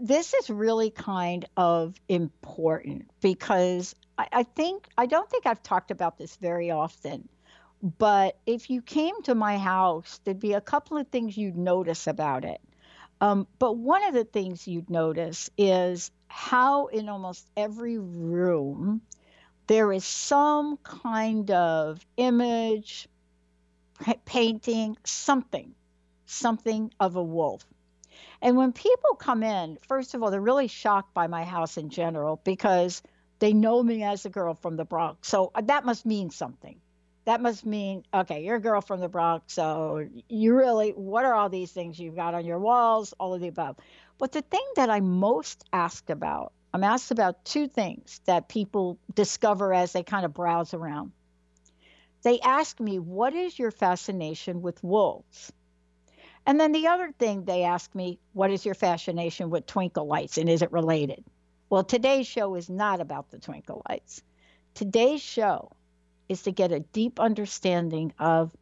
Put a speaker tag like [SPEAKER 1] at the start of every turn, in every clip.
[SPEAKER 1] this is really kind of important because I, I, think I don't think I've talked about this very often. But if you came to my house, there'd be a couple of things you'd notice about it. Um, but one of the things you'd notice is how in almost every room there is some kind of image, painting, something, something of a wolf and when people come in, first of all, they're really shocked by my house in general because they know me as a girl from the Bronx. So uh, that must mean something. That must mean, okay, you're a girl from the Bronx. So you really, what are all these things you've got on your walls? All of the above. But the thing that I'm most asked about, I'm asked about two things that people discover as they kind of browse around. They ask me, what is your fascination with wolves? And then the other thing they ask me, what is your fascination with twinkle lights and is it related? Well, today's show is not about the twinkle lights. Today's show is to get a deep understanding of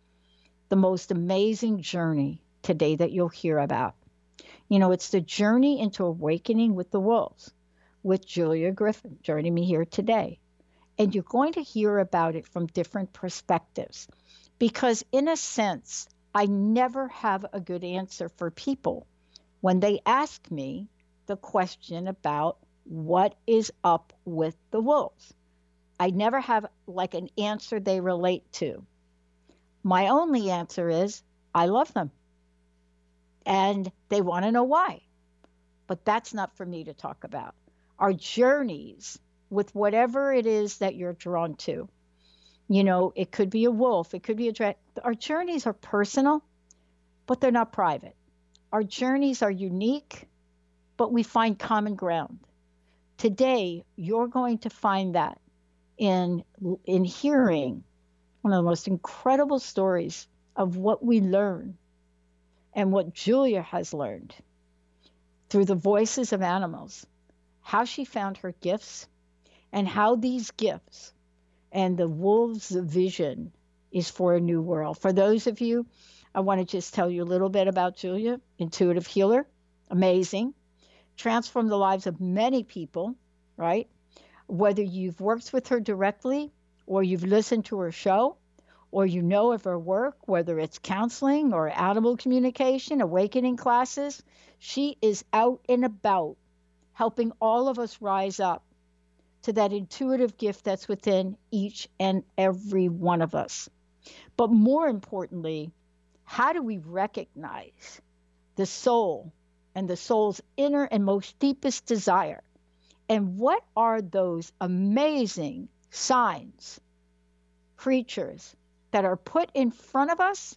[SPEAKER 1] the most amazing journey today that you'll hear about. You know, it's the journey into awakening with the wolves with Julia Griffin joining me here today. And you're going to hear about it from different perspectives because, in a sense, I never have a good answer for people when they ask me the question about what is up with the wolves. I never have like an answer they relate to. My only answer is I love them. And they want to know why. But that's not for me to talk about. Our journeys with whatever it is that you're drawn to you know, it could be a wolf, it could be a dragon. Our journeys are personal, but they're not private. Our journeys are unique, but we find common ground. Today, you're going to find that in in hearing one of the most incredible stories of what we learn and what Julia has learned through the voices of animals, how she found her gifts, and how these gifts and the wolf's vision is for a new world. For those of you, I want to just tell you a little bit about Julia, intuitive healer, amazing, transformed the lives of many people, right? Whether you've worked with her directly or you've listened to her show or you know of her work, whether it's counseling or animal communication, awakening classes, she is out and about helping all of us rise up to that intuitive gift that's within each and every one of us. But more importantly, how do we recognize the soul and the soul's inner and most deepest desire? And what are those amazing signs, creatures that are put in front of us?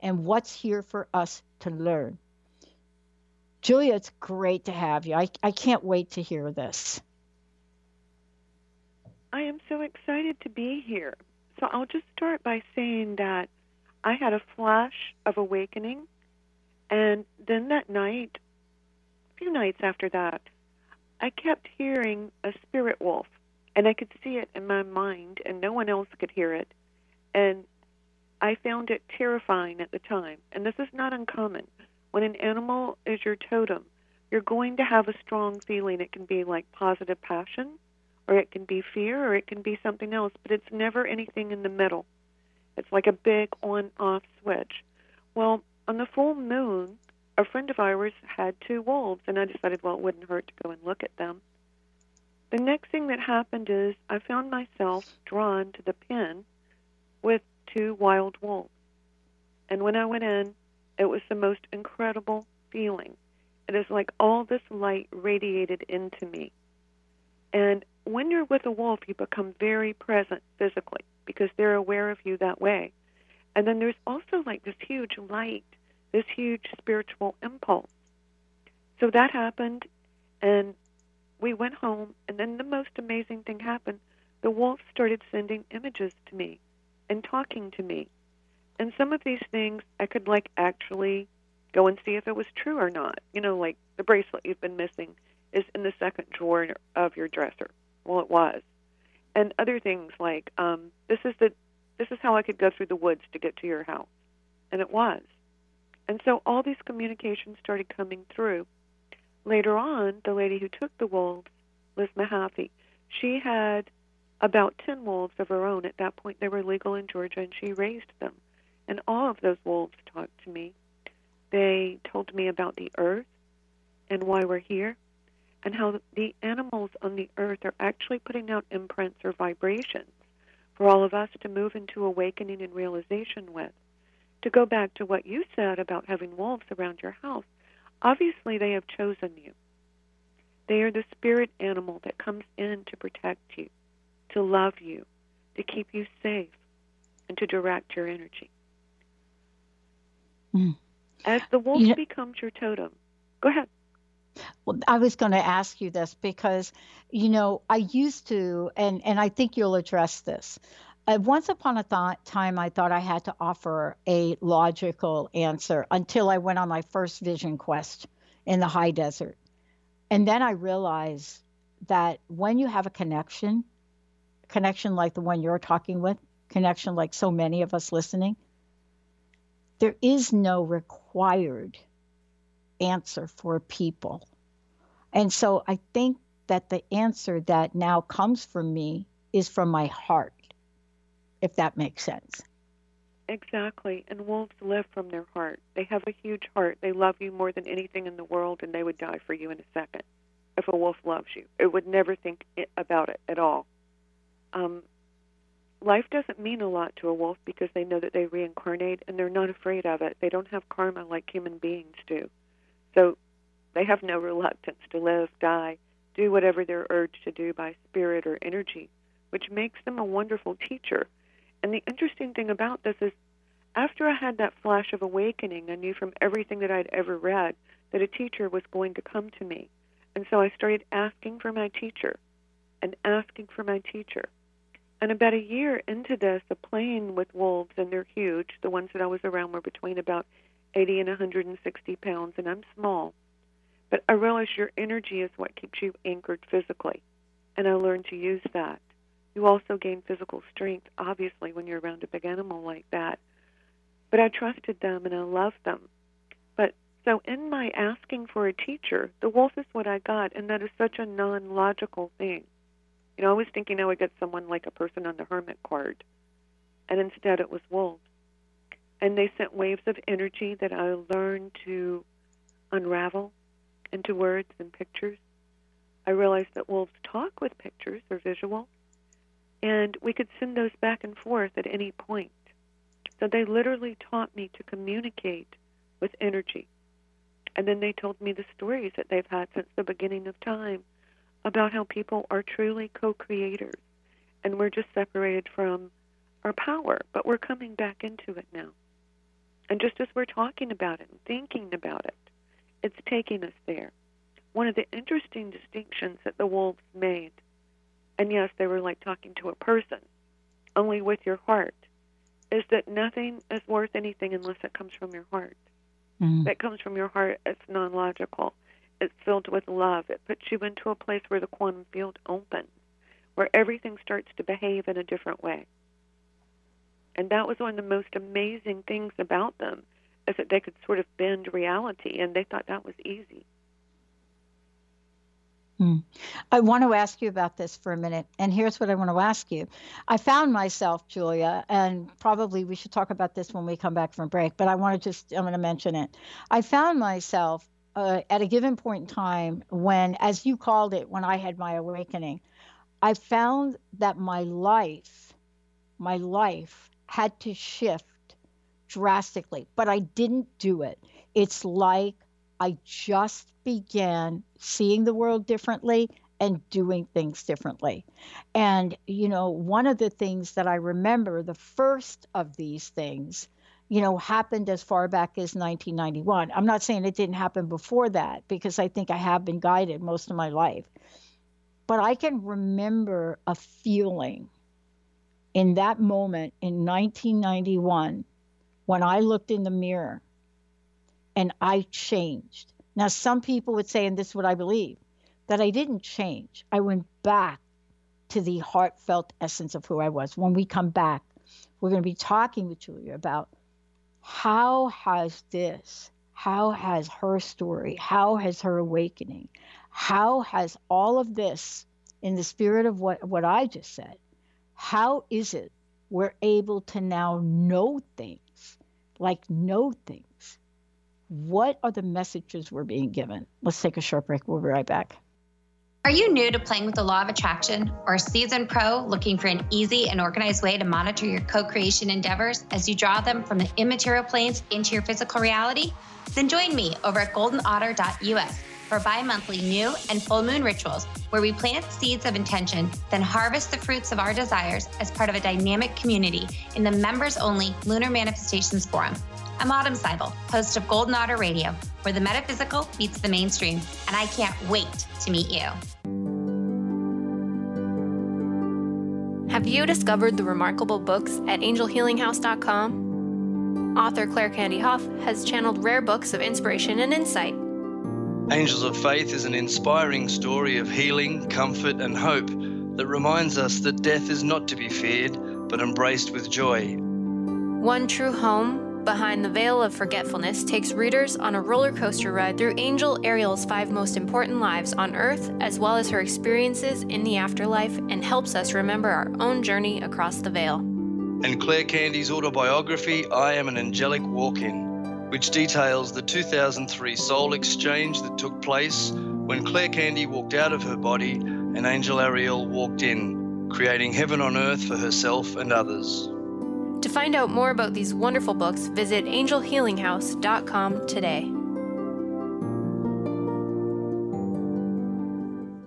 [SPEAKER 1] And what's here for us to learn? Julia, it's great to have you. I, I can't wait to hear this.
[SPEAKER 2] I am so excited to be here. So I'll just start by saying that I had a flash of awakening, and then that night, a few nights after that, I kept hearing a spirit wolf, and I could see it in my mind, and no one else could hear it. And I found it terrifying at the time. And this is not uncommon. When an animal is your totem, you're going to have a strong feeling. It can be like positive passion, or it can be fear, or it can be something else, but it's never anything in the middle. It's like a big on off switch. Well, on the full moon, a friend of ours had two wolves, and I decided, well, it wouldn't hurt to go and look at them. the next thing that happened is I found myself drawn to the pen with two wild wolves. And when I went in, it was the most incredible feeling. It is like all this light radiated into me. And when you're with a wolf, you become very present physically because they're aware of you that way. And then there's also like this huge light, this huge spiritual impulse. So that happened, and we went home, and then the most amazing thing happened. The wolf started sending images to me and talking to me. And some of these things I could like actually go and see if it was true or not. You know, like the bracelet you've been missing is in the second drawer of your dresser. Well, it was. And other things like um, this is the this is how I could go through the woods to get to your house, and it was. And so all these communications started coming through. Later on, the lady who took the wolves, Liz Mahaffey, she had about 10 wolves of her own. At that point, they were legal in Georgia, and she raised them. And all of those wolves talked to me. They told me about the earth and why we're here, and how the animals on the earth are actually putting out imprints or vibrations for all of us to move into awakening and realization with. To go back to what you said about having wolves around your house, obviously they have chosen you. They are the spirit animal that comes in to protect you, to love you, to keep you safe, and to direct your energy.
[SPEAKER 1] Mm.
[SPEAKER 2] As the wolf know, becomes your totem, go ahead.
[SPEAKER 1] Well, I was going to ask you this because, you know, I used to, and and I think you'll address this. Uh, once upon a th- time, I thought I had to offer a logical answer until I went on my first vision quest in the high desert, and then I realized that when you have a connection, connection like the one you're talking with, connection like so many of us listening, there is no required answer for people. And so I think that the answer that now comes from me is from my heart, if that makes sense.
[SPEAKER 2] Exactly. And wolves live from their heart. They have a huge heart. They love you more than anything in the world, and they would die for you in a second if a wolf loves you. It would never think about it at all. Um, life doesn't mean a lot to a wolf because they know that they reincarnate and they're not afraid of it. They don't have karma like human beings do. So they have no reluctance to live, die, do whatever they're urged to do by spirit or energy, which makes them a wonderful teacher. And the interesting thing about this is, after I had that flash of awakening, I knew from everything that I'd ever read that a teacher was going to come to me. And so I started asking for my teacher and asking for my teacher. And about a year into this, of playing with wolves, and they're huge, the ones that I was around were between about 80 and 160 pounds, and I'm small. But I realize your energy is what keeps you anchored physically, and I learned to use that. You also gain physical strength, obviously, when you're around a big animal like that. But I trusted them and I loved them. But so in my asking for a teacher, the wolf is what I got, and that is such a non logical thing. You know, I was thinking I would get someone like a person on the hermit card, and instead it was wolves and they sent waves of energy that I learned to unravel into words and pictures. I realized that wolves talk with pictures or visual, and we could send those back and forth at any point. So they literally taught me to communicate with energy. And then they told me the stories that they've had since the beginning of time about how people are truly co creators and we're just separated from our power, but we're coming back into it now. And just as we're talking about it and thinking about it, it's taking us there. One of the interesting distinctions that the wolves made, and yes, they were like talking to a person, only with your heart, is that nothing is worth anything unless it comes from your heart. Mm-hmm. That comes from your heart, it's non logical. It's filled with love. It puts you into a place where the quantum field opens, where everything starts to behave in a different way. And that was one of the most amazing things about them, is that they could sort of bend reality, and they thought that was easy.
[SPEAKER 1] Hmm. I want to ask you about this for a minute, and here's what I want to ask you. I found myself, Julia, and probably we should talk about this when we come back from break, but I want to just, I'm going to mention it. I found myself uh, at a given point in time, when, as you called it, when I had my awakening, I found that my life, my life had to shift drastically, but I didn't do it. It's like I just began seeing the world differently and doing things differently. And, you know, one of the things that I remember, the first of these things, you know, happened as far back as 1991. I'm not saying it didn't happen before that because I think I have been guided most of my life. But I can remember a feeling in that moment in 1991 when I looked in the mirror and I changed. Now, some people would say, and this is what I believe, that I didn't change. I went back to the heartfelt essence of who I was. When we come back, we're going to be talking with Julia about how has this, how has her story, how has her awakening, how has all of this, in the spirit of what, what I just said, how is it we're able to now know things, like know things? What are the messages we're being given? Let's take a short break. We'll be right back.
[SPEAKER 3] Are you new to playing with the law of attraction or a seasoned pro looking for an easy and organized way to monitor your co creation endeavors as you draw them from the immaterial planes into your physical reality? Then join me over at goldenotter.us for bi monthly new and full moon rituals where we plant seeds of intention, then harvest the fruits of our desires as part of a dynamic community in the members only Lunar Manifestations Forum. I'm Autumn Seibel, host of Golden Otter Radio, where the metaphysical meets the mainstream, and I can't wait to meet you.
[SPEAKER 4] Have you discovered the remarkable books at angelhealinghouse.com? Author Claire Candy Hough has channeled rare books of inspiration and insight.
[SPEAKER 5] Angels of Faith is an inspiring story of healing, comfort, and hope that reminds us that death is not to be feared, but embraced with joy.
[SPEAKER 4] One True Home Behind the Veil of Forgetfulness takes readers on a roller coaster ride through Angel Ariel's five most important lives on Earth, as well as her experiences in the afterlife, and helps us remember our own journey across the veil.
[SPEAKER 5] And Claire Candy's autobiography, I Am an Angelic Walk In, which details the 2003 soul exchange that took place when Claire Candy walked out of her body and Angel Ariel walked in, creating heaven on earth for herself and others.
[SPEAKER 4] To find out more about these wonderful books, visit angelhealinghouse.com today.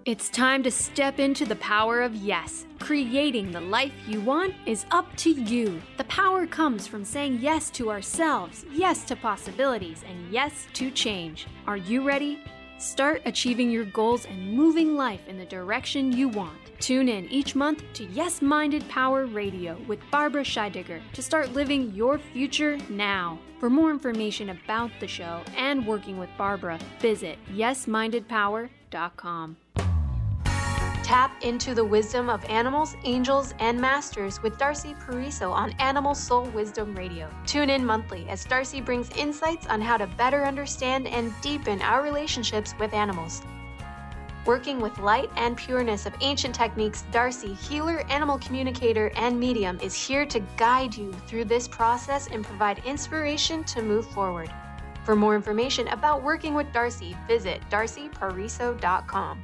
[SPEAKER 6] It's time to step into the power of yes. Creating the life you want is up to you. The power comes from saying yes to ourselves, yes to possibilities, and yes to change. Are you ready? Start achieving your goals and moving life in the direction you want. Tune in each month to Yes Minded Power Radio with Barbara Scheidegger to start living your future now. For more information about the show and working with Barbara, visit yesmindedpower.com.
[SPEAKER 7] Tap into the wisdom of animals, angels, and masters with Darcy Pariso on Animal Soul Wisdom Radio. Tune in monthly as Darcy brings insights on how to better understand and deepen our relationships with animals. Working with light and pureness of ancient techniques, Darcy, healer, animal communicator, and medium, is here to guide you through this process and provide inspiration to move forward. For more information about working with Darcy, visit darcypariso.com.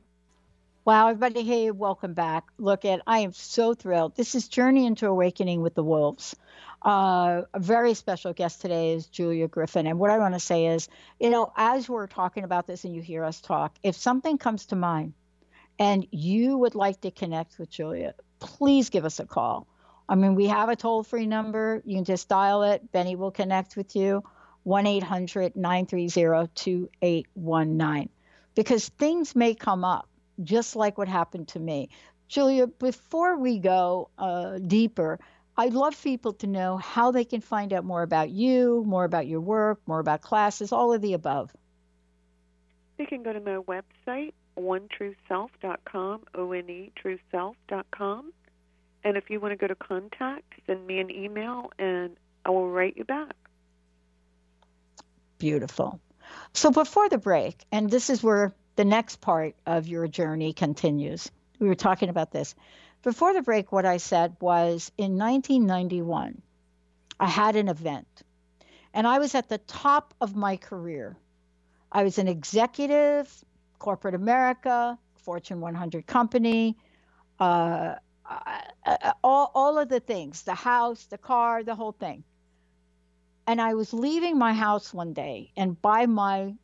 [SPEAKER 1] Wow, everybody, hey, welcome back. Look at, I am so thrilled. This is Journey into Awakening with the Wolves. Uh, a very special guest today is Julia Griffin. And what I want to say is, you know, as we're talking about this and you hear us talk, if something comes to mind and you would like to connect with Julia, please give us a call. I mean, we have a toll free number. You can just dial it. Benny will connect with you. 1 800 930 2819. Because things may come up just like what happened to me. Julia, before we go uh, deeper, I'd love people to know how they can find out more about you, more about your work, more about classes, all of the above.
[SPEAKER 2] they can go to my website, onetrueself.com, O-N-E, trueself.com. And if you want to go to contact, send me an email and I will write you back.
[SPEAKER 1] Beautiful. So before the break, and this is where the next part of your journey continues. We were talking about this. Before the break, what I said was in 1991, I had an event and I was at the top of my career. I was an executive, corporate America, Fortune 100 company, uh, uh, all, all of the things the house, the car, the whole thing. And I was leaving my house one day, and by my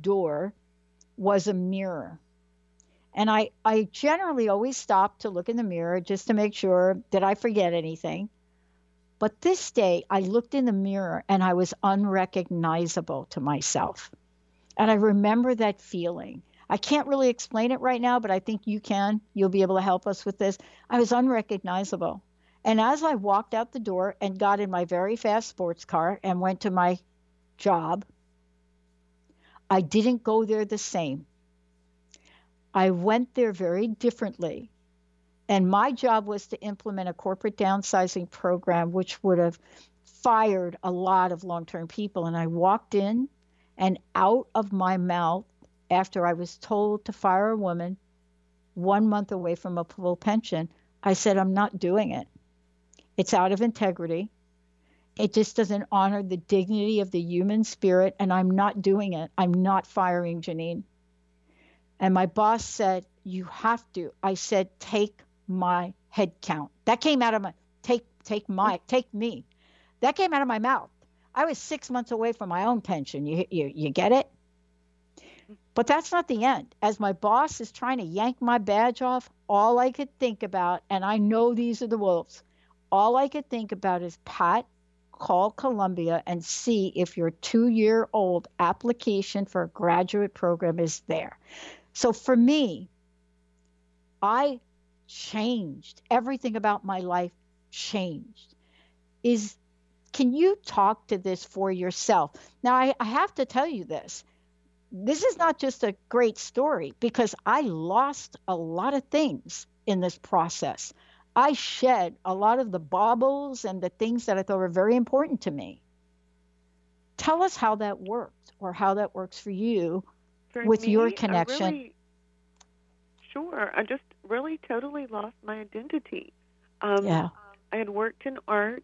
[SPEAKER 1] door was a mirror. And I, I generally always stop to look in the mirror just to make sure that I forget anything. But this day, I looked in the mirror and I was unrecognizable to myself. And I remember that feeling. I can't really explain it right now, but I think you can. You'll be able to help us with this. I was unrecognizable. And as I walked out the door and got in my very fast sports car and went to my job, I didn't go there the same. I went there very differently. And my job was to implement a corporate downsizing program, which would have fired a lot of long term people. And I walked in, and out of my mouth, after I was told to fire a woman one month away from a full pension, I said, I'm not doing it. It's out of integrity. It just doesn't honor the dignity of the human spirit, and I'm not doing it. I'm not firing Janine. And my boss said, You have to. I said, Take my head count. That came out of my take take my take me. That came out of my mouth. I was six months away from my own pension. You you you get it? But that's not the end. As my boss is trying to yank my badge off, all I could think about, and I know these are the wolves, all I could think about is Pat, call Columbia and see if your two year old application for a graduate program is there. So for me, I changed. Everything about my life changed. Is can you talk to this for yourself? Now I, I have to tell you this. This is not just a great story because I lost a lot of things in this process. I shed a lot of the baubles and the things that I thought were very important to me. Tell us how that worked or how that works for you
[SPEAKER 2] For
[SPEAKER 1] with
[SPEAKER 2] me,
[SPEAKER 1] your connection.
[SPEAKER 2] really- sure. I just really totally lost my identity. Um,
[SPEAKER 1] Yeah.
[SPEAKER 2] I had worked in art.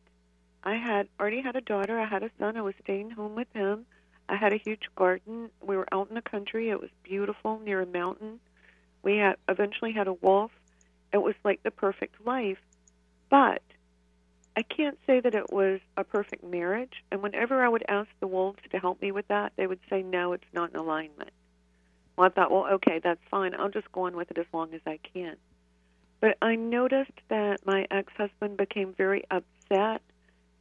[SPEAKER 2] I had already had a daughter. I had a son. I was staying home with him. I had a huge garden. We were out in the country. It was beautiful near a mountain. We had eventually had a wolf. It was like the perfect life. But I can't say that it was a perfect marriage. And whenever I would ask the wolves to help me with that, they would say, no, it's not in alignment. Well, I thought, well, okay, that's fine. I'll just go on with it as long as I can. But I noticed that my ex husband became very upset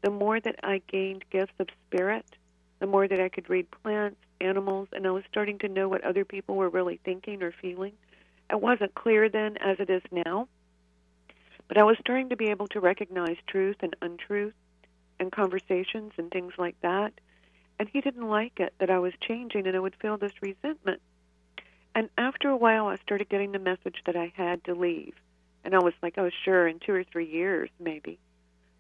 [SPEAKER 2] the more that I gained gifts of spirit, the more that I could read plants, animals, and I was starting to know what other people were really thinking or feeling. It wasn't clear then as it is now, but I was starting to be able to recognize truth and untruth and conversations and things like that. And he didn't like it that I was changing, and I would feel this resentment. And after a while, I started getting the message that I had to leave. And I was like, oh, sure, in two or three years, maybe.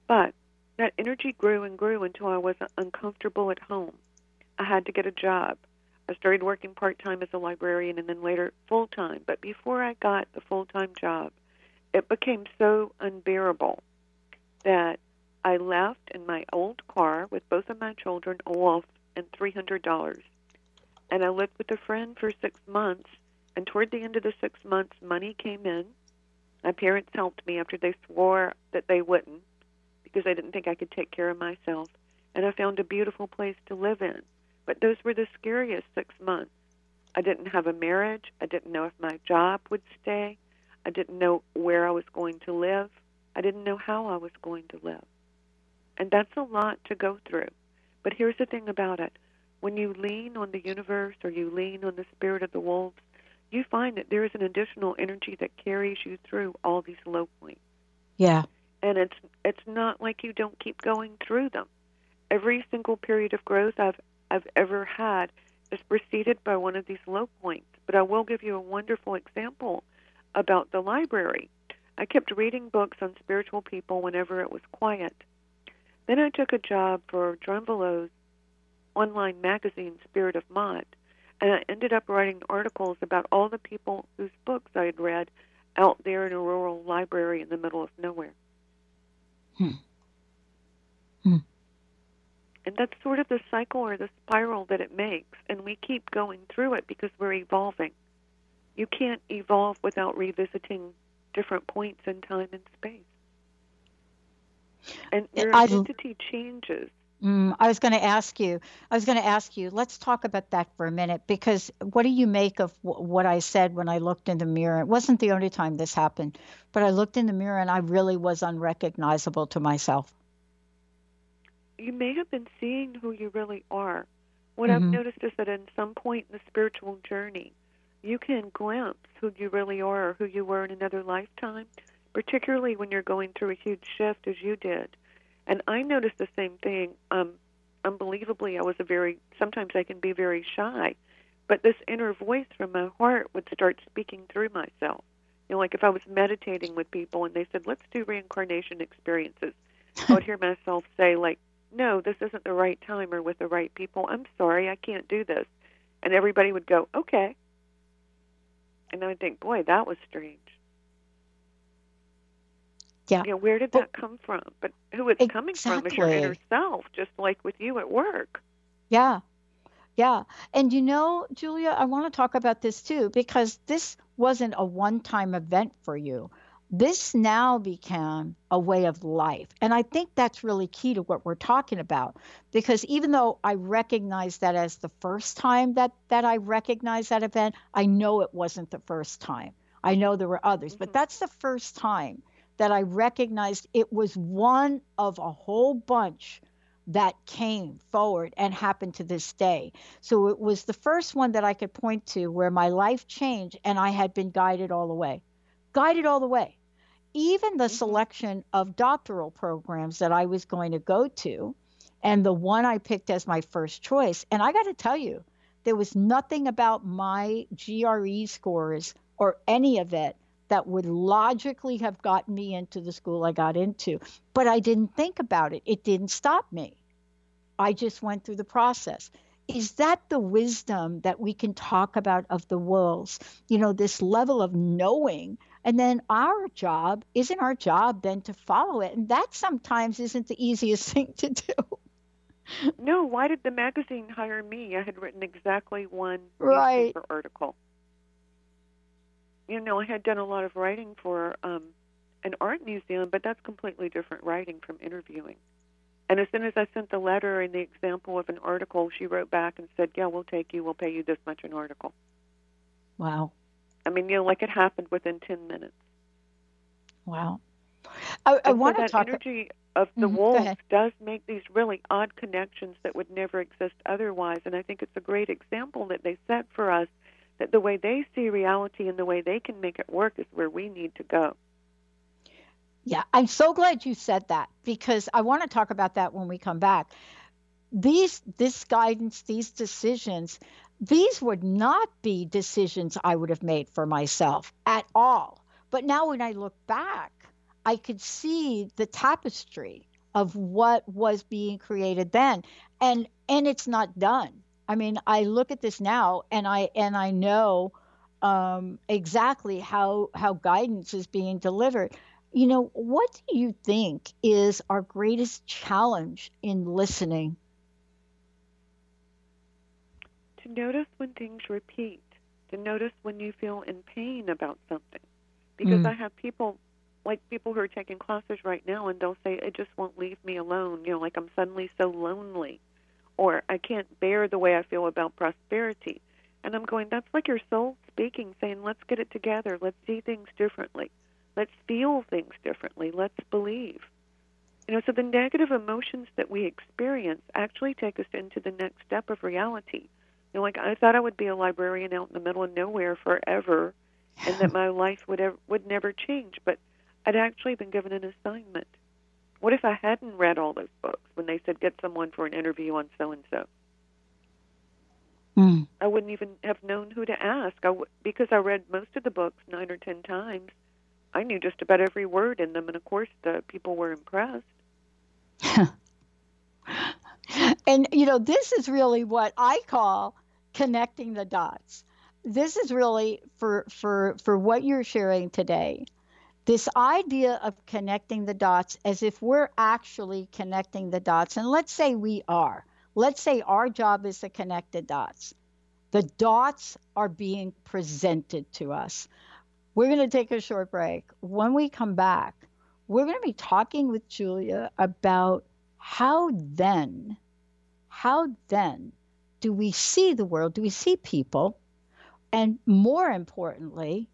[SPEAKER 2] But that energy grew and grew until I was uncomfortable at home. I had to get a job. I started working part time as a librarian and then later full time. But before I got the full time job, it became so unbearable that I left in my old car with both of my children, wolf, and $300. And I lived with a friend for six months. And toward the end of the six months, money came in. My parents helped me after they swore that they wouldn't because they didn't think I could take care of myself. And I found a beautiful place to live in. But those were the scariest six months. I didn't have a marriage. I didn't know if my job would stay. I didn't know where I was going to live. I didn't know how I was going to live. And that's a lot to go through. But here's the thing about it when you lean on the universe or you lean on the spirit of the wolves, you find that there is an additional energy that carries you through all these low points.
[SPEAKER 1] Yeah.
[SPEAKER 2] And it's it's not like you don't keep going through them. Every single period of growth I've I've ever had is preceded by one of these low points. But I will give you a wonderful example about the library. I kept reading books on spiritual people whenever it was quiet. Then I took a job for Drunvalo's online magazine, Spirit of Ma'at, and I ended up writing articles about all the people whose books I had read out there in a rural library in the middle of nowhere.
[SPEAKER 1] Hmm. Hmm.
[SPEAKER 2] And that's sort of the cycle or the spiral that it makes, and we keep going through it because we're evolving. You can't evolve without revisiting different points in time and space. And your
[SPEAKER 1] I-
[SPEAKER 2] identity changes.
[SPEAKER 1] Mm, I was going to ask you. I was going to ask you. Let's talk about that for a minute because what do you make of w- what I said when I looked in the mirror? It wasn't the only time this happened, but I looked in the mirror and I really was unrecognizable to myself.
[SPEAKER 2] You may have been seeing who you really are. What I've
[SPEAKER 1] Mhm.
[SPEAKER 2] noticed is that at some point in the spiritual journey, you can glimpse who you really are or who you were in another lifetime, particularly when you're going through a huge shift as you did. And I noticed the same thing. Um, unbelievably, I was a very, sometimes I can be very shy, but this inner voice from my heart would start speaking through myself. You know, like if I was meditating with people and they said, let's do reincarnation experiences, I would hear myself say, like, no, this isn't the right time or with the right people. I'm sorry, I can't do this. And everybody would go, okay. And I would think, boy, that was strange.
[SPEAKER 1] Yeah.
[SPEAKER 2] You know, where did that come from? But who it's coming from is your inner
[SPEAKER 1] Exactly.
[SPEAKER 2] self, just like with you at work.
[SPEAKER 1] Yeah. Yeah. And you know, Julia, I want to talk about this too because this wasn't a one time event for you. This now became a way of life. And I think that's really key to what we're talking about because even though I recognize that as the first time that, that I recognized that event, I know it wasn't the first time. I know there were others, but mm-hmm. that's the first time that I recognized it was one of a whole bunch that came forward and happened to this day. So it was the first one that I could point to where my life changed and I had been guided all the way. Guided all the way. Even the mm-hmm. selection of doctoral programs that I was going to go to, and the one I picked as my first choice. And I got to tell you, there was nothing about my GRE scores or any of it that would logically have gotten me into the school I got into. But I didn't think about it. It didn't stop me. I just went through the process. Is that the wisdom that we can talk about of the worlds? You know, this level of knowing. And then our job isn't our job then to follow it. And that sometimes isn't the easiest thing to do.
[SPEAKER 2] No, why did the magazine hire me? I had written exactly one
[SPEAKER 1] Right.
[SPEAKER 2] newspaper article. You know, I had done a lot of writing for um, an art museum, but that's completely different writing from interviewing. And as soon as I sent the letter and the example of an article, she wrote back and said, "Yeah, we'll take you. We'll pay you this much an article."
[SPEAKER 1] Wow.
[SPEAKER 2] I mean, you know, like it happened within ten minutes.
[SPEAKER 1] Wow. I, I
[SPEAKER 2] And so
[SPEAKER 1] want to
[SPEAKER 2] that
[SPEAKER 1] talk.
[SPEAKER 2] energy of the
[SPEAKER 1] Mhm, go
[SPEAKER 2] wolves does make these really odd connections that would never exist otherwise. And I think it's a great example that they set for us that the way they see reality and the way they can make it work is where we need to go.
[SPEAKER 1] Yeah, I'm so glad you said that because I want to talk about that when we come back. These this guidance, these decisions, these would not be decisions I would have made for myself at all. But now when I look back, I could see the tapestry of what was being created then. And and it's not done. I mean, I look at this now and I and I know um, exactly how how guidance is being delivered. You know, what do you think is our greatest challenge in listening?
[SPEAKER 2] To notice when things repeat, to notice when you feel in pain about something. Because
[SPEAKER 1] Mm.
[SPEAKER 2] I have people, like people who are taking classes right now, and they'll say, it just won't leave me alone. You know, like I'm suddenly so lonely, or I can't bear the way I feel about prosperity. And I'm going, that's like your soul speaking, saying, let's get it together. Let's see things differently. Let's feel things differently. Let's believe. You know, so the negative emotions that we experience actually take us into the next step of reality. You know, like I thought I would be a librarian out in the middle of nowhere forever, and that my life would ever, would never change. But I'd actually been given an assignment. What if I hadn't read all those books when they said get someone for an interview on so and so? I wouldn't even have known who to ask. I w- because I read most of the books nine or ten times. I knew just about every word in them, and of course, the people were impressed.
[SPEAKER 1] and you know, this is really what I call connecting the dots. This is really for for for what you're sharing today. This idea of connecting the dots as if we're actually connecting the dots, and let's say we are. Let's say our job is to connect the dots. The dots are being presented to us. We're going to take a short break. When we come back, we're going to be talking with Julia about how then, how then do we see the world? Do we see people? And more importantly,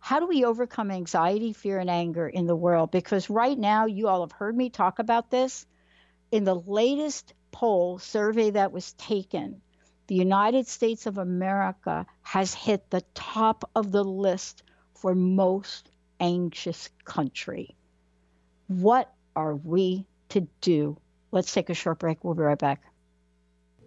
[SPEAKER 1] how do we overcome anxiety, fear, and anger in the world? Because right now, you all have heard me talk about this. In the latest poll survey that was taken, the United States of America has hit the top of the list for most anxious country. What are we to do? Let's take a short break. We'll be right back.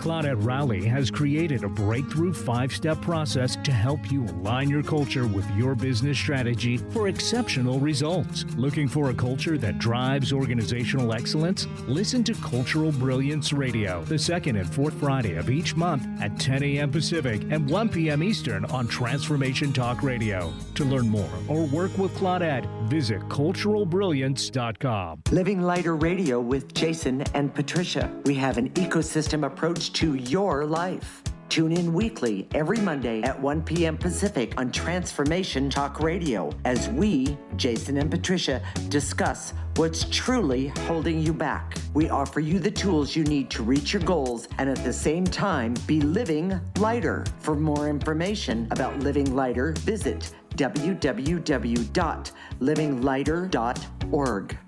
[SPEAKER 8] Claudette Rowley has created a breakthrough five step process to help you align your culture with your business strategy for exceptional results. Looking for a culture that drives organizational excellence? Listen to Cultural Brilliance Radio the second and fourth Friday of each month at 10 a.m. Pacific and 1 p.m. Eastern on Transformation Talk Radio. To learn more or work with Claudette, visit culturalbrilliance.com.
[SPEAKER 9] Living Lighter Radio with Jason and Patricia. We have an ecosystem approach to your life. Tune in weekly every Monday at 1 p.m. Pacific on Transformation Talk Radio as we, Jason and Patricia, discuss what's truly holding you back. We offer you the tools you need to reach your goals and at the same time be living lighter. For more information about living lighter, visit www.livinglighter.org.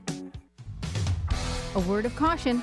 [SPEAKER 10] A word of caution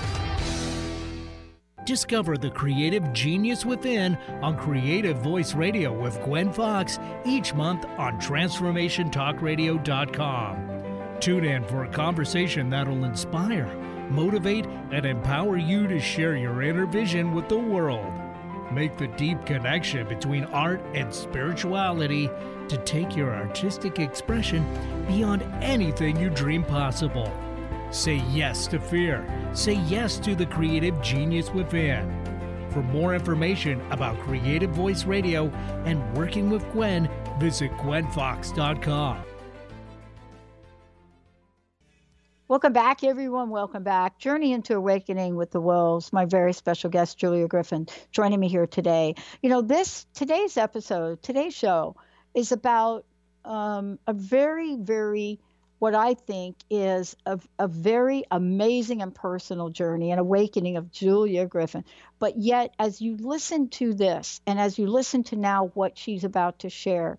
[SPEAKER 8] Discover the creative genius within on Creative Voice Radio with Gwen Fox each month on TransformationTalkRadio.com. Tune in for a conversation that'll inspire, motivate, and empower you to share your inner vision with the world. Make the deep connection between art and spirituality to take your artistic expression beyond anything you dream possible. Say yes to fear. Say yes to the creative genius within. For more information about Creative Voice Radio and working with Gwen, visit gwenfox.com.
[SPEAKER 1] Welcome back, everyone. Welcome back. Journey into Awakening with the Wolves. My very special guest, Julia Griffin, joining me here today. You know, this today's episode, today's show, is about um, a very, very what I think is a, a very amazing and personal journey, an awakening of Julia Griffin. But yet, as you listen to this, and as you listen to now what she's about to share,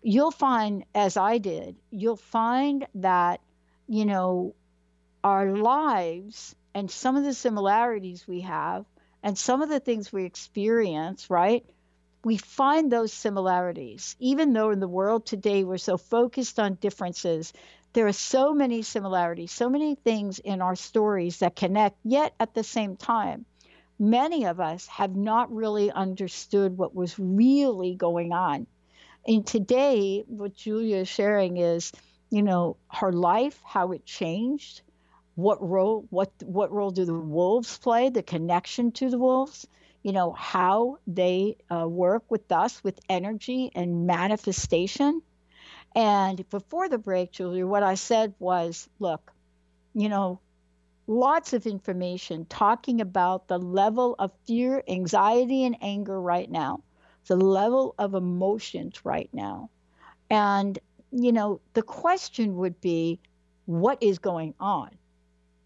[SPEAKER 1] you'll find, as I did, you'll find that, you know, our lives and some of the similarities we have and some of the things we experience, right? We find those similarities. Even though in the world today we're so focused on differences, there are so many similarities, so many things in our stories that connect, yet at the same time, many of us have not really understood what was really going on. And today, what Julia is sharing is, you know, her life, how it changed, what role what what role do the wolves play, the connection to the wolves, you know, how they uh, work with us with energy and manifestation. And before the break, Julia, what I said was, look, you know, lots of information talking about the level of fear, anxiety, and anger right now, the level of emotions right now. And, you know, the question would be, what is going on?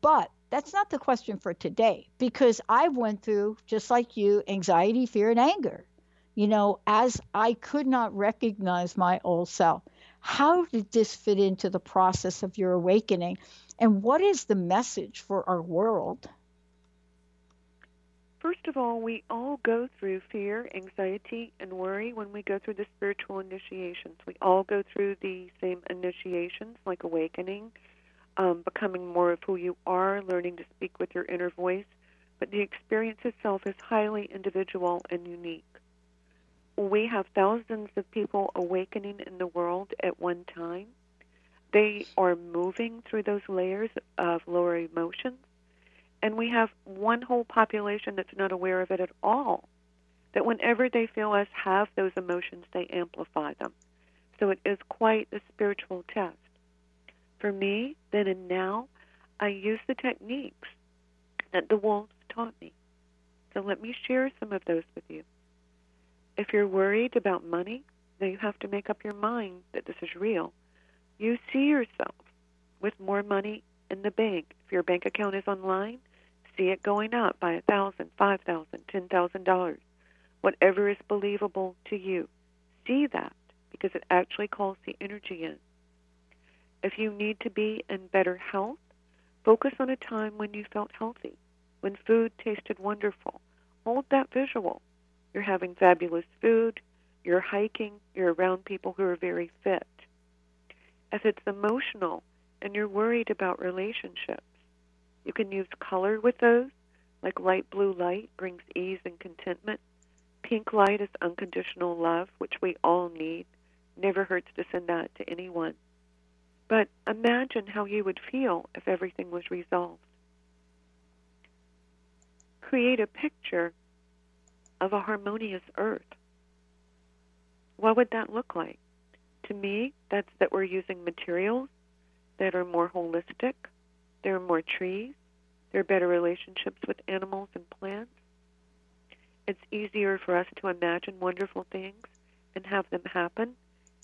[SPEAKER 1] But that's not the question for today because I went through, just like you, anxiety, fear, and anger. You know, as I could not recognize my old self. How did this fit into the process of your awakening? And what is the message for our world?
[SPEAKER 2] First of all, we all go through fear, anxiety, and worry when we go through the spiritual initiations. We all go through the same initiations, like awakening, um, becoming more of who you are, learning to speak with your inner voice. But the experience itself is highly individual and unique we have thousands of people awakening in the world at one time. They are moving through those layers of lower emotions. And we have one whole population that's not aware of it at all. That whenever they feel us have those emotions, they amplify them. So it is quite a spiritual test. For me, then and now, I use the techniques that the wolves taught me. So let me share some of those with you. If you're worried about money, then you have to make up your mind that this is real. You see yourself with more money in the bank. If your bank account is online, see it going up by a thousand, five thousand, ten thousand dollars, whatever is believable to you. See that because it actually calls the energy in. If you need to be in better health, focus on a time when you felt healthy, when food tasted wonderful. Hold that visual you're having fabulous food, you're hiking, you're around people who are very fit. If it's emotional and you're worried about relationships, you can use color with those, like light blue light brings ease and contentment. Pink light is unconditional love, which we all need. Never hurts to send that to anyone. But imagine how you would feel if everything was resolved. Create a picture of a harmonious earth. What would that look like? To me, that's that we're using materials that are more holistic, there are more trees, there are better relationships with animals and plants. It's easier for us to imagine wonderful things and have them happen,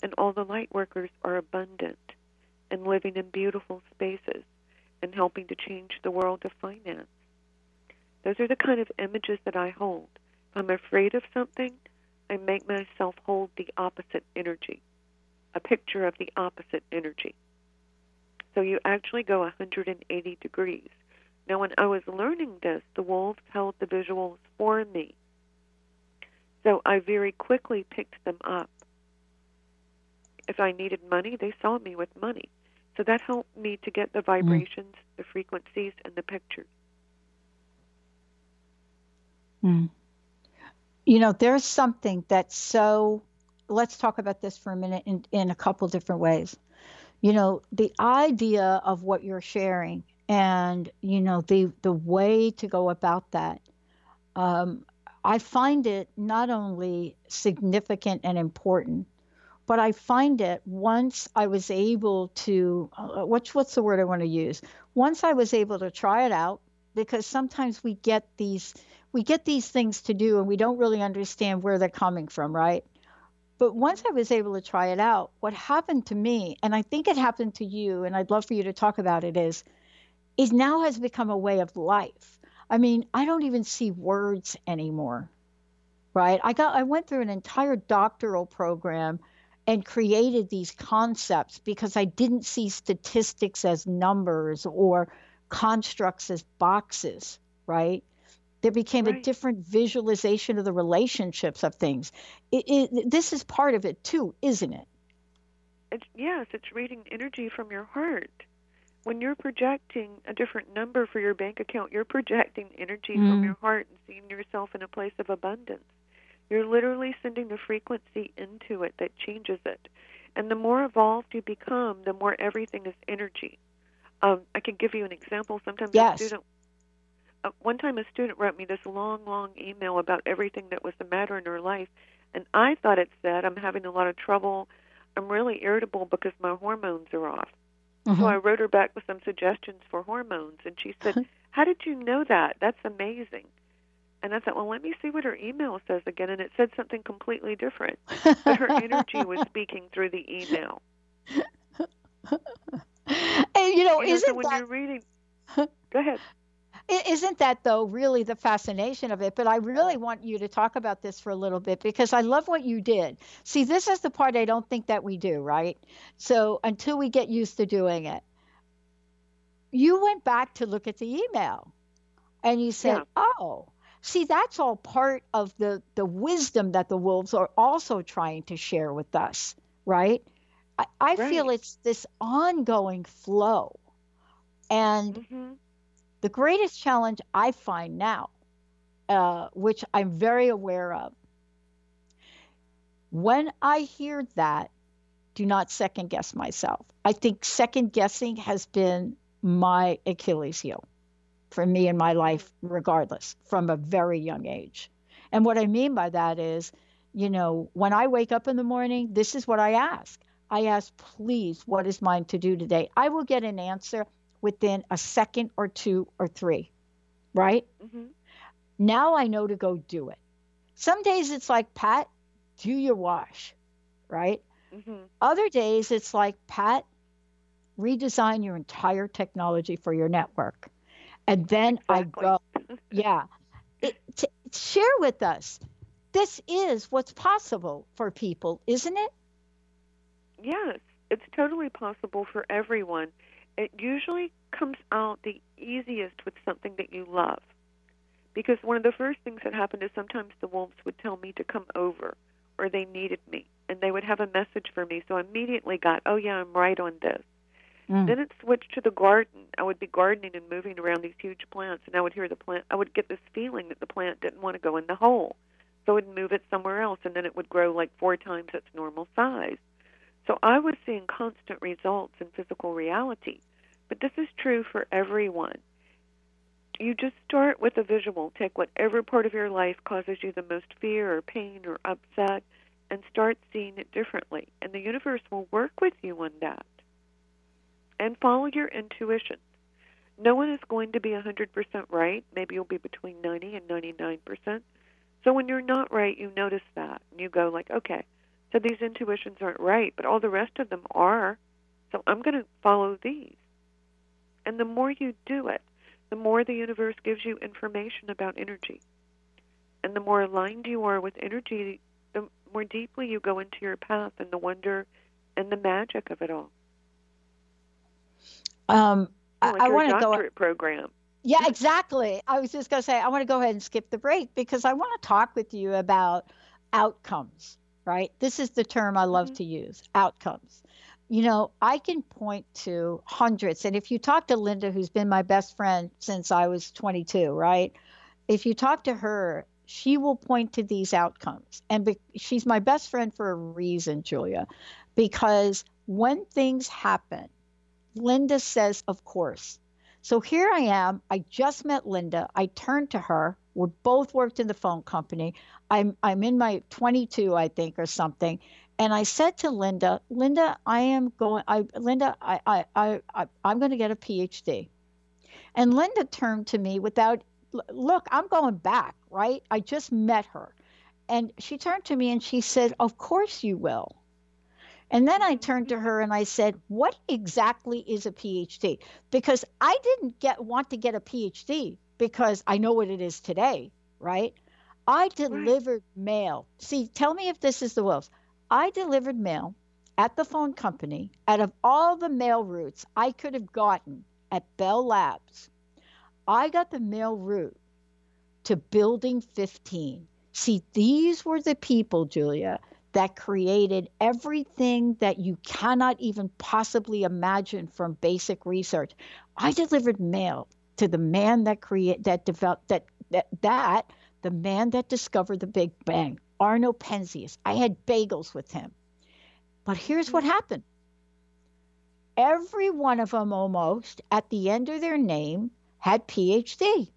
[SPEAKER 2] and all the light workers are abundant and living in beautiful spaces and helping to change the world of finance. Those are the kind of images that I hold. If I'm afraid of something, I make myself hold the opposite energy, a picture of the opposite energy. So you actually go 180 degrees. Now, when I was learning this, the wolves held the visuals for me. So I very quickly picked them up. If I needed money, they saw me with money. So that helped me to get the vibrations, mm. the frequencies, and the pictures.
[SPEAKER 1] Mm you know, there's something that's so, let's talk about this for a minute in, in a couple different ways. You know, the idea of what you're sharing and, you know, the, the way to go about that. Um, I find it not only significant and important, but I find it once I was able to, uh, what's, what's the word I want to use? Once I was able to try it out, because sometimes we get these we get these things to do and we don't really understand where they're coming from, right? But once I was able to try it out, what happened to me, and I think it happened to you, and I'd love for you to talk about it, is it now has become a way of life. I mean, I don't even see words anymore. Right? I got I went through an entire doctoral program and created these concepts because I didn't see statistics as numbers or constructs as boxes, right? There became
[SPEAKER 2] Right.
[SPEAKER 1] a different visualization of the relationships of things. It, it, this is part of it too, isn't it?
[SPEAKER 2] It's, yes, it's reading energy from your heart. When you're projecting a different number for your bank account, you're projecting energy from
[SPEAKER 1] Mm.
[SPEAKER 2] your heart and seeing yourself in a place of abundance. You're literally sending the frequency into it that changes it. And the more evolved you become, the more everything is energy. Um, I can give you an example. Sometimes
[SPEAKER 1] Yes.
[SPEAKER 2] a student, uh, one time a student wrote me this long, long email about everything that was the matter in her life, and I thought it said, "I'm having a lot of trouble. I'm really irritable because my hormones are off."
[SPEAKER 1] Mm-hmm.
[SPEAKER 2] So I wrote her back with some suggestions for hormones, and she said, "How did you know that? That's amazing." And I thought, well, let me see what her email says again, and it said something completely different. But her energy was speaking through the email.
[SPEAKER 1] And you know,
[SPEAKER 2] You know,
[SPEAKER 1] isn't
[SPEAKER 2] so when
[SPEAKER 1] that
[SPEAKER 2] you're reading, go ahead.
[SPEAKER 1] Isn't that though really the fascination of it? But I really want you to talk about this for a little bit because I love what you did. See, this is the part I don't think that we do, right? So until we get used to doing it, you went back to look at the email and you said, "Oh, see, that's all part of the the wisdom that the wolves are also trying to share with us, right?" I, I feel it's this ongoing flow, and
[SPEAKER 2] Mm-hmm.
[SPEAKER 1] The greatest challenge I find now, uh, which I'm very aware of, when I hear that, do not second guess myself. I think second guessing has been my Achilles heel for me in my life, regardless, from a very young age. And what I mean by that is, you know, when I wake up in the morning, this is what I ask. I ask, please, what is mine to do today? I will get an answer within a second or two or three, right?
[SPEAKER 2] Mm-hmm.
[SPEAKER 1] Now I know to go do it. Some days it's like, Pat, do your wash, right?
[SPEAKER 2] Mm-hmm.
[SPEAKER 1] Other days it's like, Pat, redesign your entire technology for your network. And then I go, yeah. It, t- share with us. This is what's possible for people, isn't it?
[SPEAKER 2] Yes, it's totally possible for everyone. It usually comes out the easiest with something that you love. Because one of the first things that happened is sometimes the wolves would tell me to come over or they needed me and they would have a message for me. So I immediately got, oh, yeah, I'm right on this.
[SPEAKER 1] Mm.
[SPEAKER 2] Then it switched to the garden. I would be gardening and moving around these huge plants, and I would hear the plant. I would get this feeling that the plant didn't want to go in the hole, so I would move it somewhere else, and then it would grow like four times its normal size. So I was seeing constant results in physical reality. But this is true for everyone. You just start with a visual. Take whatever part of your life causes you the most fear or pain or upset and start seeing it differently. And the universe will work with you on that. And follow your intuition. No one is going to be 100% right. Maybe you'll be between 90 and 99%. So when you're not right, you notice that. And you go like, okay, so these intuitions aren't right, but all the rest of them are. So I'm going to follow these. And the more you do it, the more the universe gives you information about energy. And the more aligned you are with energy, the more deeply you go into your path and the wonder and the magic of it all.
[SPEAKER 1] Um, I,
[SPEAKER 2] like
[SPEAKER 1] I want to go.
[SPEAKER 2] program.
[SPEAKER 1] Yeah, exactly. I was just going to say, I want to go ahead and skip the break because I want to talk with you about outcomes, right? This is the term I love to use outcomes. You know, I can point to hundreds. And if you talk to Linda, who's been my best friend since I was 22, right? If you talk to her, she will point to these outcomes. And be- she's my best friend for a reason, Julia, because when things happen, Linda says, of course. So here I am. I just met Linda. I turned to her. We both worked in the phone company. I'm I'm in my 22, I think, or something. And I said to Linda, Linda, I am going. I Linda, I I I, I I'm going to get a PhD. And Linda turned to me without look. I'm going back, right? I just met her, and she turned to me and she said, "Of course you will." And then I turned to her and I said, "What exactly is a PhD?" Because I didn't get want to get a PhD because I know what it is today, right? I delivered mail. See, tell me if this is the wolves. I delivered mail at the phone company out of all the mail routes I could have gotten at Bell Labs. I got the mail route to Building 15. See, these were the people, Julia, that created everything that you cannot even possibly imagine from basic research. I delivered mail to the man that create that developed that that that the man that discovered the Big Bang, Arno Penzias. I had bagels with him. But here's what mm. happened. Every one of them almost at the end of their name had PhD.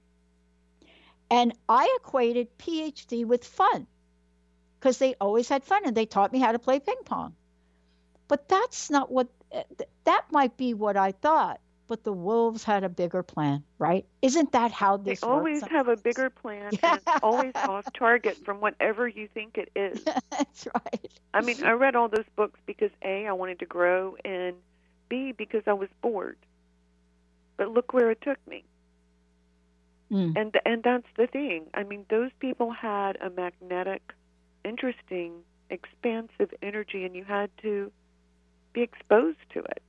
[SPEAKER 1] And I equated PhD with fun because they always had fun and they taught me how to play ping pong. But that's not what eh, that might be what I thought, but the wolves had a bigger plan, right? Isn't that how this
[SPEAKER 2] They always
[SPEAKER 1] works?
[SPEAKER 2] have a bigger plan and it's always off target from whatever you think it is.
[SPEAKER 1] That's right.
[SPEAKER 2] I mean, I read all those books because A, I wanted to grow and B because I was bored. But look where it took me.
[SPEAKER 1] Mm.
[SPEAKER 2] And and that's the thing. I mean, those people had a magnetic, interesting, expansive energy and you had to be exposed to it.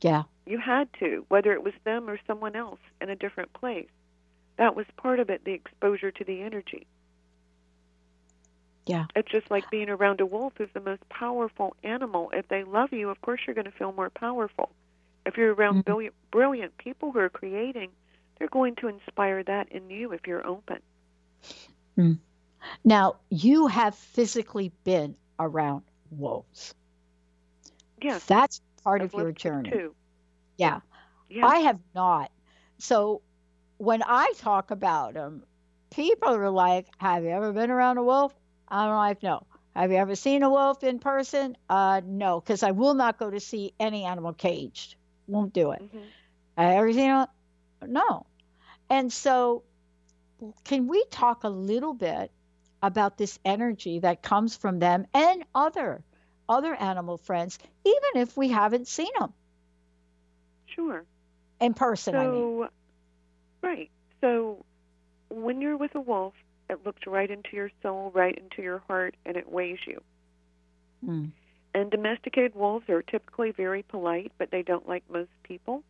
[SPEAKER 1] Yeah.
[SPEAKER 2] You had to, whether it was them or someone else in a different place. That was part of it, the exposure to the energy.
[SPEAKER 1] Yeah.
[SPEAKER 2] It's just like being around a wolf is the most powerful animal. If they love you, of course you're going to feel more powerful. If you're around
[SPEAKER 1] Mm-hmm.
[SPEAKER 2] brilliant, brilliant people who are creating, they're going to inspire that in you if you're open.
[SPEAKER 1] Mm. Now, you have physically been around wolves.
[SPEAKER 2] Yes.
[SPEAKER 1] That's part
[SPEAKER 2] I've
[SPEAKER 1] of your journey.
[SPEAKER 2] two.
[SPEAKER 1] Yeah.
[SPEAKER 2] Yeah.
[SPEAKER 1] I have not. So when I talk about them, people are like, Have you ever been around a wolf? I'm like, No. Have you ever seen a wolf in person? Uh, no, because I will not go to see any animal caged. Won't do it.
[SPEAKER 2] Mhm.
[SPEAKER 1] Have you ever seen a No. And so, can we talk a little bit about this energy that comes from them and other other animal friends, even if we haven't seen them
[SPEAKER 2] Sure.
[SPEAKER 1] in person? I mean.
[SPEAKER 2] So, right. So, when you're with a wolf, it looks right into your soul, right into your heart, and it weighs you.
[SPEAKER 1] Mm.
[SPEAKER 2] And domesticated wolves are typically very polite, but they don't like most people.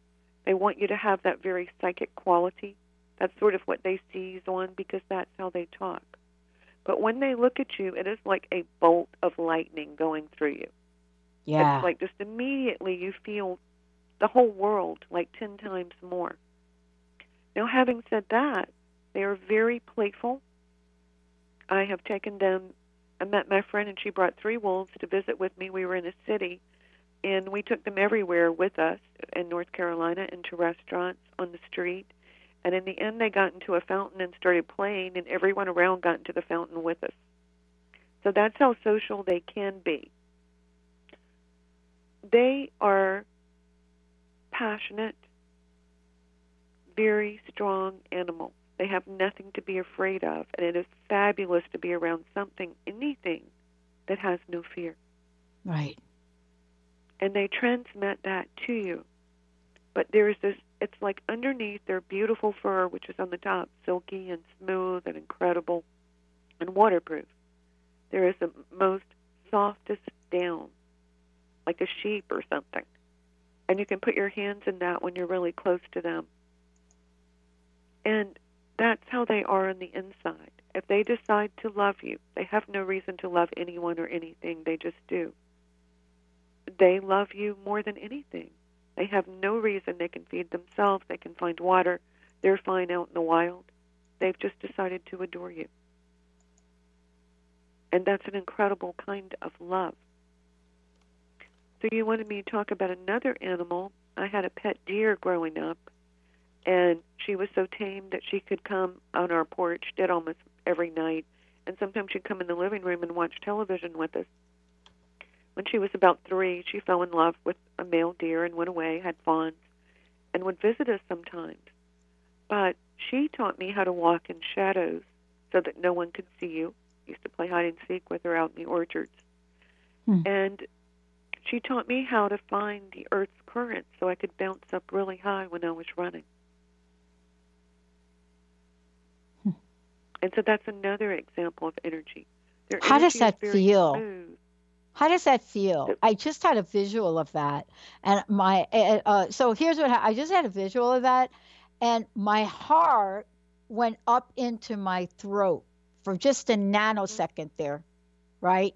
[SPEAKER 2] They want you to have that very psychic quality. That's sort of what they seize on because that's how they talk. But when they look at you, it is like a bolt of lightning going through you.
[SPEAKER 1] Yeah.
[SPEAKER 2] It's like just immediately you feel the whole world like 10 times more. Now, having said that, they are very playful. I have taken them. I met my friend, and she brought three wolves to visit with me. We were in a city, and we took them everywhere with us in North Carolina, into restaurants, on the street. And in the end, they got into a fountain and started playing, and everyone around got into the fountain with us. So that's how social they can be. They are passionate, very strong animal. They have nothing to be afraid of, and it is fabulous to be around something, anything, that has no fear.
[SPEAKER 1] Right.
[SPEAKER 2] And they transmit that to you. But there is this, it's like underneath their beautiful fur, which is on the top, silky and smooth and incredible and waterproof. There is the most softest down, like a sheep or something. And you can put your hands in that when you're really close to them. And that's how they are on the inside. If they decide to love you, they have no reason to love anyone or anything, they just do. They love you more than anything. They have no reason they can feed themselves, they can find water, they're fine out in the wild. They've just decided to adore you. And that's an incredible kind of love. So you wanted me to talk about another animal. I had a pet deer growing up, and she was so tame that she could come on our porch, did almost every night, and sometimes she'd come in the living room and watch television with us. When she was about three, she fell in love with a male deer and went away, had fawns, and would visit us sometimes. But she taught me how to walk in shadows so that no one could see you. Used to play hide and seek with her out in the orchards.
[SPEAKER 1] Hmm.
[SPEAKER 2] And she taught me how to find the earth's current so I could bounce up really high when I was running.
[SPEAKER 1] Hmm.
[SPEAKER 2] And so that's another example of energy. Their
[SPEAKER 1] How does that feel?
[SPEAKER 2] smooth.
[SPEAKER 1] How does that feel? I just had a visual of that, and my uh, uh, so here's what ha- I just had a visual of that, and my heart went up into my throat for just a nanosecond there, right?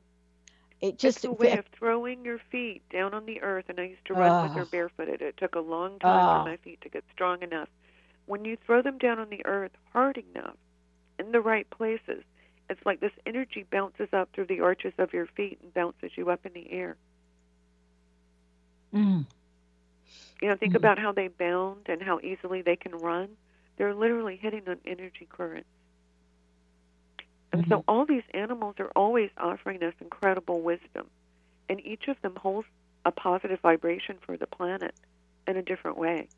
[SPEAKER 1] It just
[SPEAKER 2] it's a way of throwing your feet down on the earth. And I used to run uh, with her barefooted. It took a long time uh, for my feet to get strong enough. When you throw them down on the earth hard enough, in the right places, it's like this energy bounces up through the arches of your feet and bounces you up in the air.
[SPEAKER 1] Mm.
[SPEAKER 2] You know, think
[SPEAKER 1] Mm.
[SPEAKER 2] about how they bound and how easily they can run. They're literally hitting on energy currents. And so mm-hmm. all these animals are always offering us incredible wisdom, and each of them holds a positive vibration for the planet in a different way.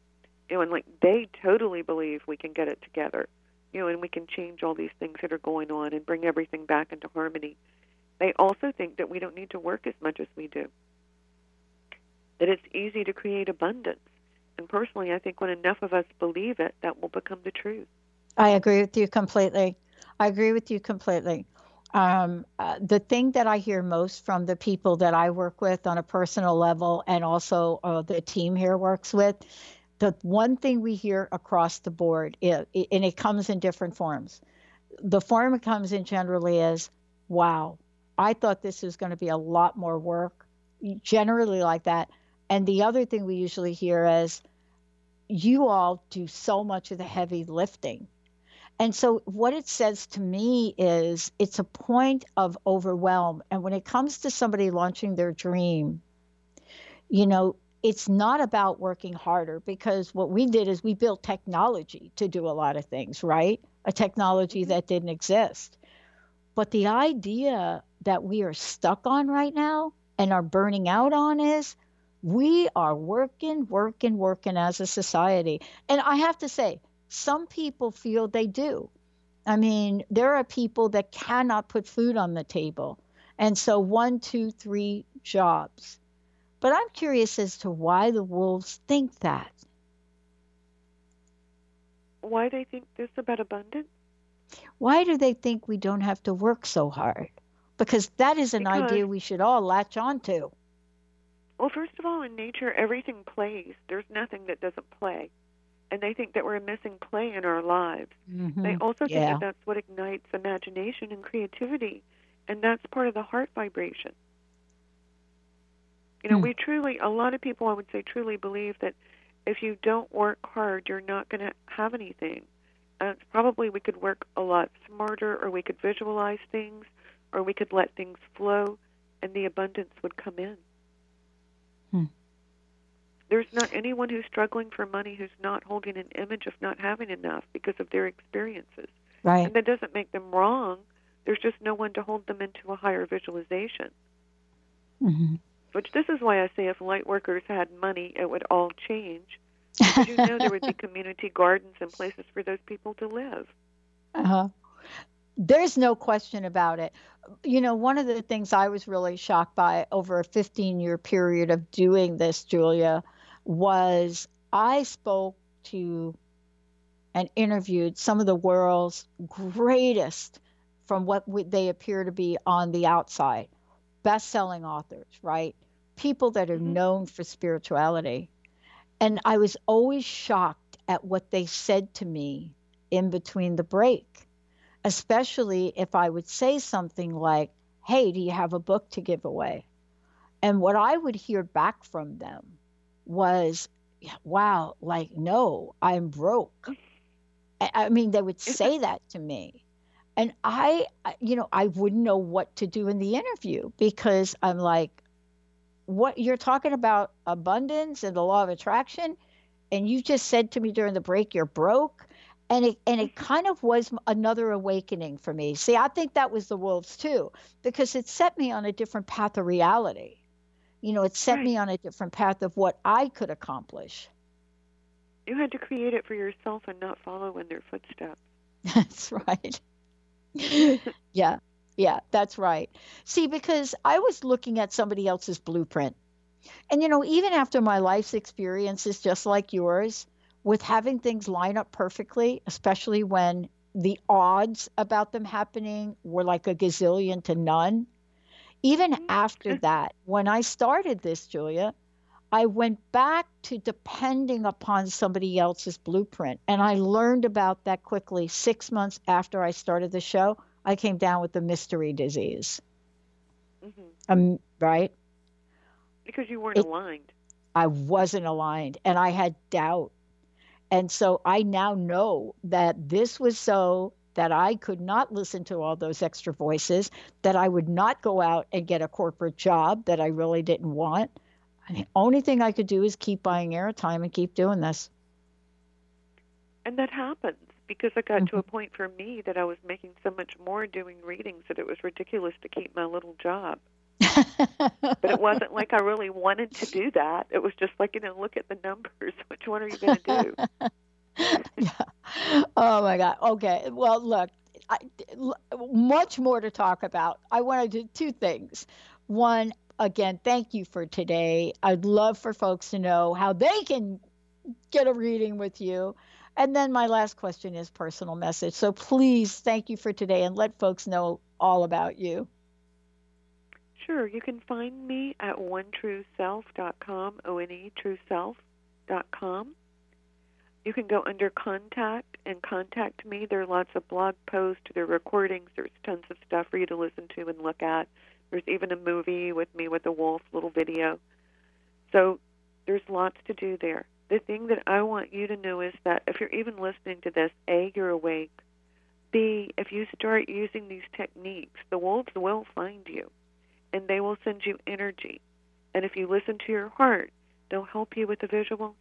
[SPEAKER 2] You know, and like they totally believe we can get it together, you know, and we can change all these things that are going on and bring everything back into harmony. They also think that we don't need to work as much as we do. That it's easy to create abundance. And personally, I think when enough of us believe it, that will become the truth.
[SPEAKER 1] I agree with you completely. I agree with you completely. Um, uh, the thing that I hear most from the people that I work with on a personal level and also uh, the team here works with, the one thing we hear across the board, and it comes in different forms. The form it comes in generally is, wow, I thought this was going to be a lot more work, generally like that. And the other thing we usually hear is, you all do so much of the heavy lifting. And so, what it says to me is it's a point of overwhelm. And when it comes to somebody launching their dream, you know, it's not about working harder because what we did is we built technology to do a lot of things, right? A technology mm-hmm. that didn't exist. But the idea that we are stuck on right now and are burning out on is we are working, working, working as a society. And I have to say, some people feel they do. I mean, there are people that cannot put food on the table. And so one, two, three jobs. But I'm curious as to why the wolves think that.
[SPEAKER 2] Why they think this about abundance?
[SPEAKER 1] Why do they think we don't have to work so hard? Because that is an
[SPEAKER 2] Because-
[SPEAKER 1] idea we should all latch on to.
[SPEAKER 2] Well, first of all, in nature, everything plays. There's nothing that doesn't play. And they think that we're missing play in our lives. They
[SPEAKER 1] Mhm.
[SPEAKER 2] also think
[SPEAKER 1] Yeah.
[SPEAKER 2] that that's what ignites imagination and creativity. And that's part of the heart vibration. You know,
[SPEAKER 1] Hmm.
[SPEAKER 2] we truly, a lot of people, I would say, truly believe that if you don't work hard, you're not going to have anything. Uh, probably we could work a lot smarter, or we could visualize things, or we could let things flow, and the abundance would come in.
[SPEAKER 1] Hmm.
[SPEAKER 2] There's not anyone who's struggling for money who's not holding an image of not having enough because of their experiences.
[SPEAKER 1] Right.
[SPEAKER 2] And that doesn't make them wrong. There's just no one to hold them into a higher visualization.
[SPEAKER 1] hmm
[SPEAKER 2] Which this is why I say if light workers had money, it would all change. Because you know there would be community gardens and places for those people to live.
[SPEAKER 1] Uh-huh. There's no question about it. You know, one of the things I was really shocked by over a 15 year period of doing this, Julia, was I spoke to and interviewed some of the world's greatest, from what they appear to be on the outside, best selling authors, right? People that are mm-hmm. known for spirituality. And I was always shocked at what they said to me in between the break, especially if I would say something like, Hey, do you have a book to give away? And what I would hear back from them was, Wow, like, no, I'm broke. I I mean, they would say that to me. And I, I- you know, I wouldn't know what to do in the interview because I'm like, what you're talking about abundance and the law of attraction? And you just said to me during the break you're broke. And it and it mm-hmm. kind of was another awakening for me. See i think that was the wolves too because it set me on a different path of reality you know it set me on a different path of what i could accomplish
[SPEAKER 2] You had to create it for yourself and not follow in their footsteps.
[SPEAKER 1] That's right. yeah, yeah, that's right. See, because I was looking at somebody else's blueprint. And, you know, even after my life's experiences, just like yours, with having things line up perfectly, especially when the odds about them happening were like a gazillion to none, even after that, when I started this, Julia, I went back to depending upon somebody else's blueprint. And I learned about that quickly. Six months after I started the show, I came down with the mystery disease. Mm-hmm. Um, right?
[SPEAKER 2] Because you weren't it, aligned.
[SPEAKER 1] I wasn't aligned and I had doubt. And so I now know that this was so that I could not listen to all those extra voices, that I would not go out and get a corporate job that I really didn't want. And the only thing I could do is keep buying airtime and keep doing this.
[SPEAKER 2] And that happens because it got mm-hmm. to a point for me that I was making so much more doing readings that it was ridiculous to keep my little job. but it wasn't like I really wanted to do that. It was just like, you know, look at the numbers. Which one are you going to do?
[SPEAKER 1] yeah. Oh my God. Okay. Well, look, I, much more to talk about. I want to do two things. One, again, thank you for today. I'd love for folks to know how they can get a reading with you. And then my last question is personal message. So please thank you for today and let folks know all about you.
[SPEAKER 2] Sure. You can find me at onetrueself.com, O-N-E, trueself.com. You can go under contact and contact me. There are lots of blog posts, there are recordings, there's tons of stuff for you to listen to and look at. There's even a movie with me with a wolf, little video. So there's lots to do there. The thing that I want you to know is that if you're even listening to this, A, you're awake. B, if you start using these techniques, the wolves will find you and they will send you energy. And if you listen to your heart, they'll help you with the visuals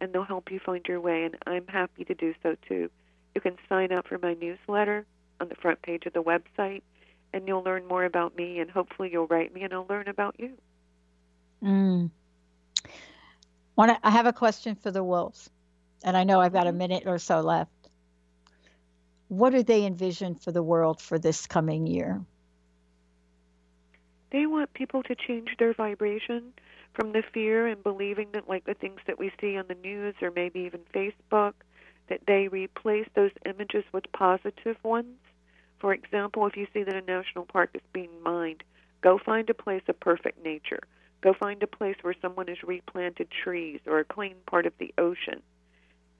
[SPEAKER 2] and they'll help you find your way. And I'm happy to do so too. You can sign up for my newsletter on the front page of the website, and you'll learn more about me, and hopefully you'll write me, and I'll learn about you.
[SPEAKER 1] Mm. Want I have a question for the wolves, and I know I've got a mm-hmm. minute or so left. What do they envision for the world for this coming year?
[SPEAKER 2] They want people to change their vibration from the fear and believing that, like the things that we see on the news or maybe even Facebook, that they replace those images with positive ones. For example, if you see that a national park is being mined, go find a place of perfect nature. Go find a place where someone has replanted trees or a clean part of the ocean.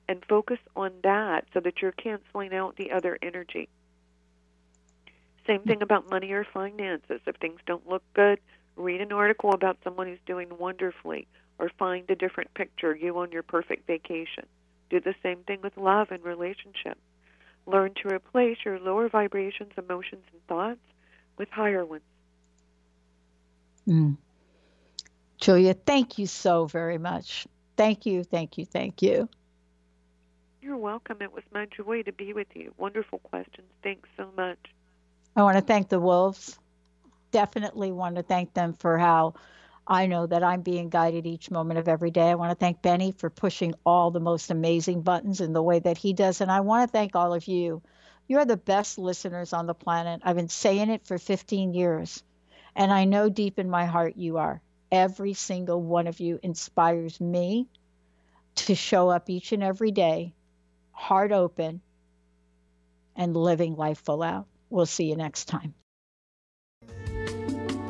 [SPEAKER 2] And focus on that so that you're canceling out the other energy. Same thing about money or finances. If things don't look good, read an article about someone who's doing wonderfully or find a different picture, you on your perfect vacation. Do the same thing with love and relationships. Learn to replace your lower vibrations, emotions, and thoughts with higher ones.
[SPEAKER 1] Mm. Julia, thank you so very much. Thank you, thank you, thank you.
[SPEAKER 2] You're welcome. It was my joy to be with you. Wonderful questions. Thanks so much.
[SPEAKER 1] I want to thank the Wolves. Definitely want to thank them for how I know that I'm being guided each moment of every day. I want to thank Benny for pushing all the most amazing buttons in the way that he does. And I want to thank all of you. You're the best listeners on the planet. I've been saying it for 15 years. And I know deep in my heart you are. Every single one of you inspires me to show up each and every day, heart open, and living life full out. We'll see you next time.